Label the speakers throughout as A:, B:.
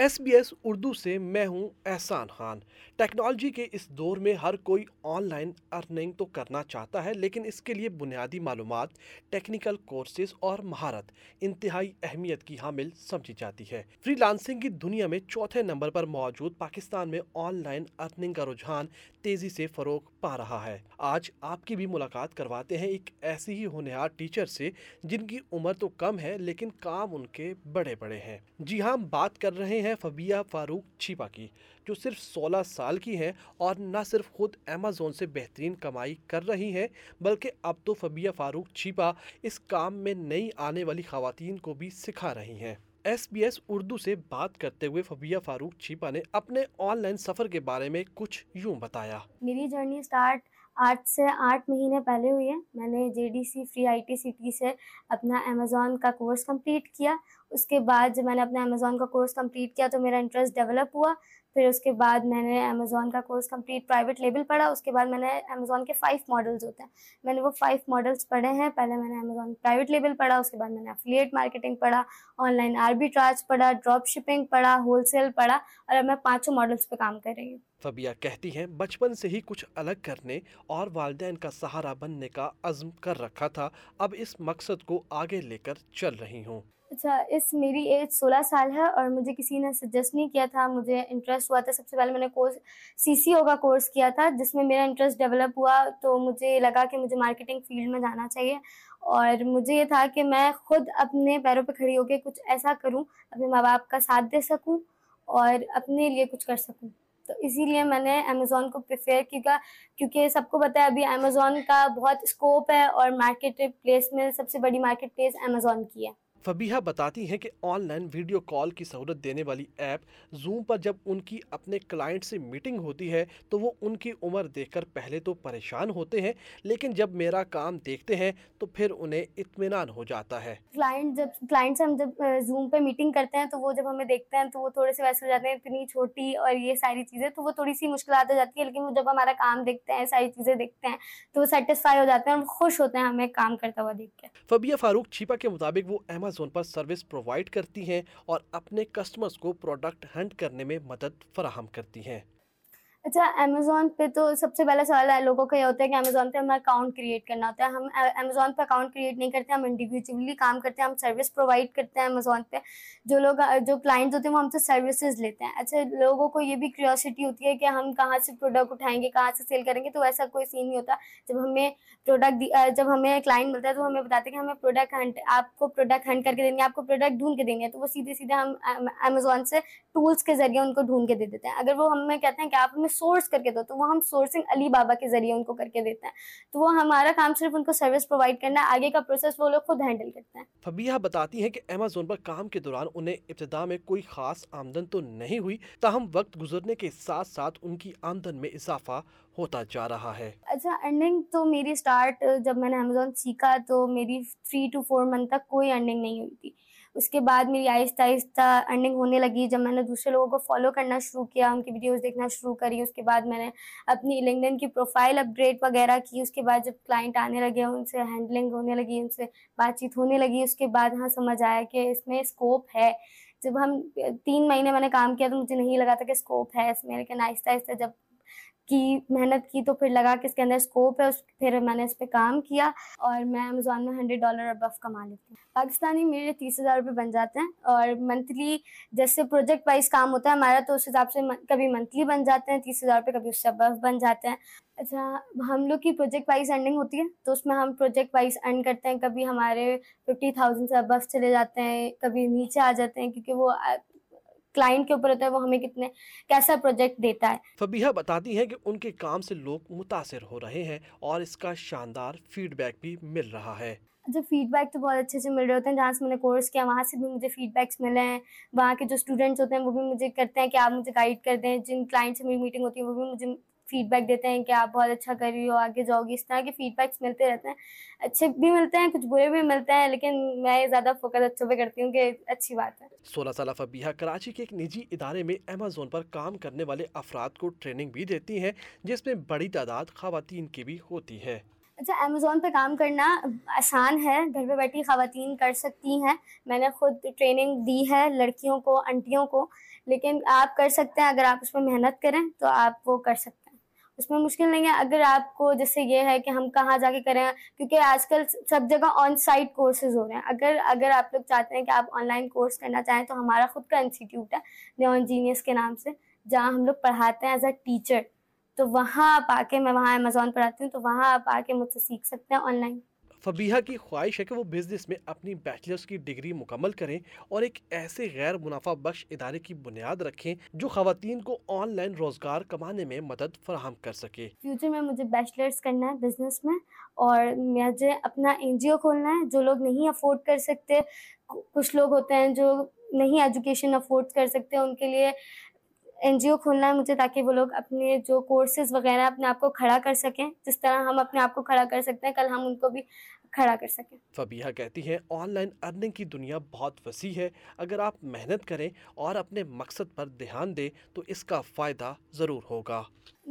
A: S B S Urdu سے میں ہوں احسان خان۔ ٹیکنالوجی کے اس دور میں ہر کوئی آن لائن ارننگ تو کرنا چاہتا ہے، لیکن اس کے لیے بنیادی معلومات، ٹیکنیکل کورسز اور مہارت، انتہائی اہمیت کی حامل سمجھی جاتی ہے۔ فری لانسنگ کی دنیا میں چوتھے نمبر پر موجود پاکستان میں آن لائن ارننگ کا رجحان تیزی سے فروغ پا رہا ہے۔ آج آپ کی بھی ملاقات کرواتے ہیں ایک ایسی ہی ہونہار ٹیچر سے جن کی عمر تو کم ہے، لیکن کام ان کے بڑے بڑے ہیں۔ جی ہاں بات کر رہے ہیں فبیہ فاروق چھیپا کی، جو صرف سولہ سال کی ہیں اور نہ صرف خود امیزون سے بہترین کمائی کر رہی ہیں، بلکہ اب تو فبیہ فاروق چھیپا اس کام میں نئی آنے والی خواتین کو بھی سکھا رہی ہیں۔ ایس بی ایس اردو سے بات کرتے ہوئے فبیہ فاروق چھیپا نے اپنے آن لائن سفر کے بارے میں کچھ یوں بتایا۔
B: میری جرنی سٹارٹ آٹھ سے آٹھ مہینے پہلے ہوئی ہے۔ میں نے J D C free I T C T سے اپنا امیزون کا کورس کمپلیٹ کیا۔ اس کے بعد جب میں نے اپنا امیزون کا کورس کمپلیٹ کیا تو میرا انٹرسٹ ڈیولپ ہوا۔ پھر اس کے بعد میں نے امیزون کا کورس کمپلیٹ پرائیویٹ لیبل پڑھا۔ اس کے بعد میں نے امیزون کے فائیو ماڈلس ہوتے ہیں۔ میں نے وہ فائیو ماڈلس پڑھے ہیں۔ پہلے میں نے امیزون پرائیویٹ لیبل پڑھا۔ اس کے بعد میں نے افلیٹ مارکیٹنگ پڑھا۔ آن لائن آربی ٹراج پڑھا۔ ڈراپ شپنگ پڑھا۔ ہول سیل پڑھا۔ اور اب میں پانچوں ماڈلس پہ کام کر رہی ہوں۔
A: فبیہ کہتی ہیں، بچپن سے ہی کچھ الگ کرنے اور والدین کا سہارا بننے کا عزم کر رکھا تھا، اب اس مقصد کو آگے لے کر چل رہی ہوں۔
B: اچھا اس میری ایج سولہ سال ہے اور مجھے کسی نے سجیسٹ نہیں کیا تھا، مجھے انٹرسٹ ہوا تھا۔ سب سے پہلے میں نے کورس سی سی او کا کورس کیا تھا، جس میں میرا انٹرسٹ ڈیولپ ہوا۔ تو مجھے لگا کہ مجھے مارکیٹنگ فیلڈ میں جانا چاہیے۔ اور مجھے یہ تھا کہ میں خود اپنے پیروں پہ کھڑی ہو کے کچھ ایسا کروں، اپنے ماں باپ کا ساتھ دے سکوں اور اپنے لیے کچھ کر سکوں۔ تو اسی لیے میں نے امیزون کو پریفیئر کیا کیونکہ سب کو پتہ ہے ابھی امیزون کا بہت اسکوپ ہے اور مارکیٹ پلیس میں سب سے بڑی مارکیٹ پلیس امیزون کی ہے۔
A: فبیہ بتاتی ہیں کہ آن لائن ویڈیو کال کی سہولت دینے والی ایپ زوم پر جب ان کی اپنے کلائنٹ سے میٹنگ ہوتی ہے تو وہ ان کی عمر دیکھ کر پہلے تو پریشان ہوتے ہیں لیکن جب میرا کام دیکھتے ہیں تو پھر انہیں اطمینان ہو جاتا ہے۔
B: کلائنٹ جب کلائنٹ سے ہم جب زوم پہ میٹنگ کرتے ہیں تو وہ جب ہمیں دیکھتے ہیں تو وہ تھوڑے سے ویسے ہو جاتے ہیں اتنی چھوٹی اور یہ ساری چیزیں تو وہ تھوڑی سی مشکلات ہو جاتی ہے لیکن وہ جب ہمارا کام دیکھتے ہیں ساری چیزیں دیکھتے ہیں تو وہ سیٹسفائی ہو جاتے ہیں اور خوش ہوتے ہیں ہمیں کام کرتا ہوا دیکھ کے۔
A: فبیہ فاروق چھیپا کے مطابق وہ امیزون پر سروس پرووائڈ کرتی ہیں اور اپنے کسٹمرز کو پروڈکٹ ہنٹ کرنے میں مدد فراہم کرتی ہیں۔
B: اچھا امیزون پہ تو سب سے پہلا سوال ہے، لوگوں کا یہ ہوتا ہے کہ امیزون پہ ہمیں اکاؤنٹ کریٹ کرنا ہوتا ہے۔ ہم امیزون پہ اکاؤنٹ کریٹ نہیں کرتے، ہم انڈیویجولی کام کرتے ہیں، ہم سروس پرووائڈ کرتے ہیں امیزون پہ۔ جو لوگ، جو کلائنٹس ہوتے ہیں، وہ ہم سے سروسز لیتے ہیں۔ اچھا لوگوں کو یہ بھی کریوسٹی ہوتی ہے کہ ہم کہاں سے پروڈکٹ اٹھائیں گے، کہاں سے سیل کریں گے، تو ایسا کوئی سین نہیں ہوتا۔ جب ہمیں پروڈکٹ جب ہمیں کلائنٹ ملتا ہے، تو ہمیں بتاتے ہیں کہ ہمیں پروڈکٹ ہنٹ آپ کو پروڈکٹ ہنٹ کر کے دیں گے آپ کو پروڈکٹ ڈھونڈ کے دیں گے تو وہ سیدھے سیدھے ہم امیزون سے ٹولس کے ذریعے ان کو ڈھونڈ کے دے دیتے ہیں۔ اگر وہ ہمیں کہتے ہیں کہ آپ ہمیں سورس کر کے دو تو وہ ہم سورسنگ علی بابا کے ذریعے ان کو کر کے دیتے ہیں۔ تو وہ ہمارا کام صرف ان کو سروس پرووائڈ کرنا ہے آگے کا پروسیس وہ لوگ خود ہینڈل کرتے ہیں۔
A: فبیہ بتاتی ہیں کہ امیزون پر کام کے دوران انہیں ابتدا میں کوئی خاص آمدن تو نہیں ہوئی تاہم وقت گزرنے کے ساتھ ساتھ ان کی آمدن میں اضافہ ہوتا جا رہا ہے۔
B: اچھا ارننگ تو میری سٹارٹ جب میں نے امیزون سیکھا تو میری تھری ٹو فور منتھ تک کوئی ارننگ نہیں ہوئی تھی۔ اس کے بعد میری آہستہ آہستہ ارننگ ہونے لگی۔ جب میں نے دوسرے لوگوں کو فالو کرنا شروع کیا، ان کی ویڈیوز دیکھنا شروع کری، اس کے بعد میں نے اپنی لنگڈن کی پروفائل اپ گریڈ وغیرہ کی۔ اس کے بعد جب کلائنٹ آنے لگے، ان سے ہینڈلنگ ہونے لگی، ان سے بات چیت ہونے لگی۔ اس کے بعد ہاں سمجھ آیا کہ اس میں اسکوپ ہے۔ جب ہم تین مہینے میں نے کام کیا تو مجھے نہیں لگا تھا کہ اسکوپ ہے اس میں، لیکن آہستہ آہستہ جب کی محنت کی تو پھر لگا کہ اس کے اندر اسکوپ ہے، اس پھر میں نے اس پہ کام کیا اور میں امیزون میں ہنڈریڈ ڈالر ابف کما لیتی ہوں۔ پاکستانی میرے تیس ہزار روپے بن جاتے ہیں اور منتھلی جیسے پروجیکٹ وائز کام ہوتا ہے، ہمارا تو اس حساب سے کبھی منتھلی بن جاتے ہیں، تیس ہزار روپے کبھی اس سے ابف بن جاتے ہیں۔ اچھا ہم لوگ کی پروجیکٹ وائز ارننگ ہوتی ہے تو اس میں ہم پروجیکٹ وائز ارن کرتے ہیں، کبھی ہمارے ففٹی تھاؤزینڈ سے ابف چلے جاتے ہیں، کبھی نیچے آ جاتے ہیں کیونکہ وہ کلائنٹ کے اوپر ہوتا ہے، وہ ہمیں کتنے کیسا پروجیکٹ دیتا ہے۔
A: فبیہ بتاتی ہیں کہ ان کے کام سے لوگ متاثر ہو رہے ہیں اور اس کا شاندار فیڈ بیک بھی مل رہا ہے۔
B: جو فیڈ بیک تو بہت اچھے سے مل رہے ہوتے ہیں۔ جہاں سے میں نے کورس کیا، وہاں سے بھی مجھے فیڈ بیکس ملے ہیں۔ وہاں کے جو اسٹوڈنٹس ہوتے ہیں، وہ بھی مجھے کرتے ہیں کہ آپ مجھے گائڈ کر دیں۔ جن کلائنٹ سے میری میٹنگ ہوتی ہے، وہ بھی مجھے فیڈ بیک دیتے ہیں کہ آپ بہت اچھا کر رہی ہو، آگے جاؤ گی۔ اس طرح کے فیڈ بیکس ملتے رہتے ہیں۔ اچھے بھی ملتے ہیں، کچھ برے بھی ملتے ہیں، لیکن میں زیادہ فوکس اچھوں پہ کرتی ہوں کہ اچھی بات ہے۔
A: سولہ سالہ فبیہ کراچی کے ایک نجی ادارے میں امیزون پر کام کرنے والے افراد کو ٹریننگ بھی دیتی ہیں، جس میں بڑی تعداد خواتین کی بھی ہوتی ہے
B: اچھا امیزون پہ کام کرنا آسان ہے، گھر پہ بیٹھی خواتین کر سکتی ہیں۔ میں نے خود ٹریننگ دی ہے لڑکیوں کو انٹیوں کو۔ لیکن آپ کر سکتے ہیں، اگر آپ اس پہ محنت کریں تو آپ وہ کر سکتے ہیں۔ اس میں مشکل نہیں ہے، اگر آپ کو جیسے یہ ہے کہ ہم کہاں جا کے کریں، کیونکہ آج کل سب جگہ آن سائٹ کورسز ہو رہے ہیں۔ اگر اگر آپ لوگ چاہتے ہیں کہ آپ آن لائن کورس کرنا چاہیں تو ہمارا خود کا انسٹیٹیوٹ ہے نیون جینیس کے نام سے، جہاں ہم لوگ پڑھاتے ہیں ایز اے ٹیچر تو وہاں آپ آ کے میں وہاں امیزون پر آتی ہوں تو وہاں آپ آ کے مجھ سے سیکھ سکتے ہیں آن لائن
A: فبیحہ کی خواہش ہے کہ وہ بزنس میں اپنی بیچلرز کی ڈگری مکمل کریں اور ایک ایسے غیر منافع بخش ادارے کی بنیاد رکھیں جو خواتین کو آن لائن روزگار کمانے میں مدد فراہم کر سکے۔
B: فیوچر میں مجھے بیچلرز کرنا ہے بزنس میں اور مجھے اپنا این جی او کھولنا ہے جو لوگ نہیں افورڈ کر سکتے۔ کچھ لوگ ہوتے ہیں جو نہیں ایجوکیشن افورڈ کر سکتے ان کے لیے این جی او کھولنا ہے مجھے تاکہ وہ لوگ اپنے جو کورسز وغیرہ اپنے آپ کو کھڑا کر سکیں۔ جس طرح ہم اپنے آپ کو کھڑا کر سکتے ہیں، کل ہم ان کو بھی کھڑا کر سکیں۔
A: فبیہ کہتی ہیں آن لائن ارننگ کی دنیا بہت وسیع ہے۔ اگر آپ محنت کریں اور اپنے مقصد پر دھیان دیں تو اس کا فائدہ ضرور ہوگا۔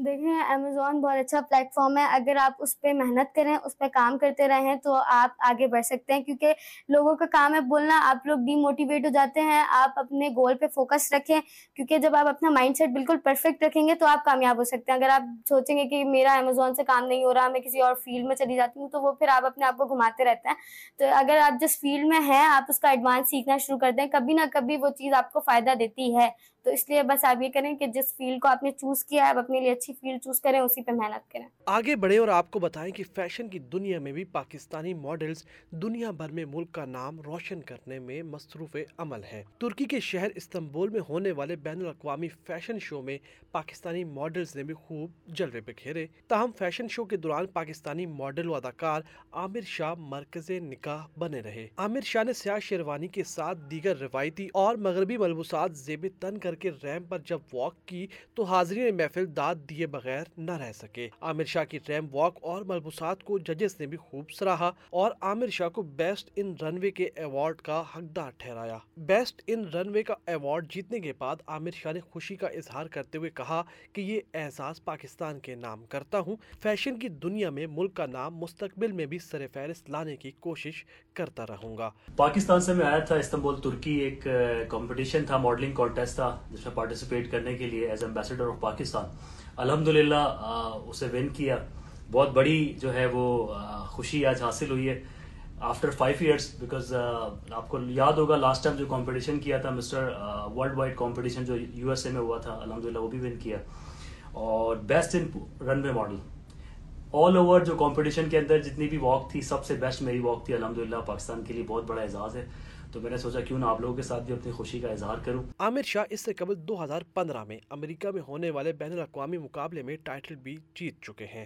B: دیکھیں امیزون بہت اچھا پلیٹ فارم ہے۔ اگر آپ اس پہ محنت کریں اس پہ کام کرتے رہیں تو آپ آگے بڑھ سکتے ہیں۔ کیونکہ لوگوں کا کام ہے بولنا آپ لوگ ڈی موٹیویٹ ہو جاتے ہیں آپ اپنے گول پہ فوکس رکھیں۔ کیونکہ جب آپ اپنا مائنڈ سیٹ بالکل پرفیکٹ رکھیں گے تو آپ کامیاب ہو سکتے ہیں۔ اگر آپ سوچیں گے کہ میرا امیزون سے کام نہیں ہو رہا میں کسی اور فیلڈ میں چلی جاتی ہوں تو وہ پھر آپ اپنے آپ کو گھماتے رہتے ہیں۔ تو اگر آپ جس فیلڈ میں ہیں، آپ اس کا ایڈوانس سیکھنا شروع کر دیں، کبھی نہ کبھی وہ چیز آپ کو فائدہ دیتی ہے۔ تو اس لیے بس آپ یہ کریں کہ جس فیلڈ کو آپ نے چوز کیا ہے، آپ اپنے لیے اچھی فیلڈ چوز کریں، اسی پہ محنت کریں۔
A: آگے بڑھیں اور آپ کو بتائیں کہ فیشن کی دنیا میں بھی پاکستانی ماڈلز دنیا بھر میں ملک کا نام روشن کرنے میں مصروف عمل ہیں۔ ترکی کے شہر استنبول میں ہونے والے بین الاقوامی فیشن شو میں پاکستانی ماڈلز نے بھی خوب جلوے بکھیرے تاہم فیشن شو کے دوران پاکستانی ماڈل و اداکار عامر شاہ مرکز نکاح بنے رہے۔ عامر شاہ نے سیاہ شیروانی کے ساتھ دیگر روایتی اور مغربی ملبوسات زیب تن کر کے ریمپ پر جب واک کی تو حاضرین محفل داد دیے بغیر نہ رہ سکے۔ عامر شاہ کی ریمپ واک اور ملبوسات کو ججز نے بھی خوب سراہا اور عامر شاہ کو بیسٹ ان رن وے کے ایوارڈ کا حقدار ٹھہرایا۔ بیسٹ ان رن وے کا ایوارڈ جیتنے کے بعد عامر شاہ نے خوشی کا اظہار کرتے ہوئے کہا کہ یہ احساس پاکستان کے نام کرتا ہوں۔ فیشن کی دنیا میں ملک کا نام مستقبل میں بھی سر فہرست لانے کی کوشش کرتا رہوں گا۔
C: پاکستان سے میں آیا تھا استنبول، ترکی ایک کمپٹیشن تھا ماڈلنگ کانٹیسٹ تھا۔ جس میں پارٹیسپیٹ کرنے کے لیے ایز امبیسڈر آف پاکستان الحمد للہ اسے ون کیا۔ بہت بڑی جو ہے وہ خوشی آج حاصل ہوئی ہے۔ آفٹر فائیو ایئرس بیکاز آپ کو یاد ہوگا لاسٹ ٹائم جو کمپٹیشن کیا تھا مسٹر ورلڈ وائڈ کمپٹیشن جو یو ایس اے میں ہوا تھا الحمد للہ وہ بھی ون کیا۔ اور best in runway model all over جو کمپٹیشن کے اندر جتنی بھی واک تھی، سب سے بیسٹ میری واک تھی الحمد للہ پاکستان کے لیے بہت بڑا اعزاز ہے۔ تو میں نے سوچا کیوں نہ آپ لوگوں کے ساتھ بھی اپنی خوشی کا اظہار کروں۔
A: عامر شاہ اس سے قبل دو ہزار پندرہ میں امریکہ میں ہونے والے بین الاقوامی مقابلے میں ٹائٹل بھی جیت چکے ہیں۔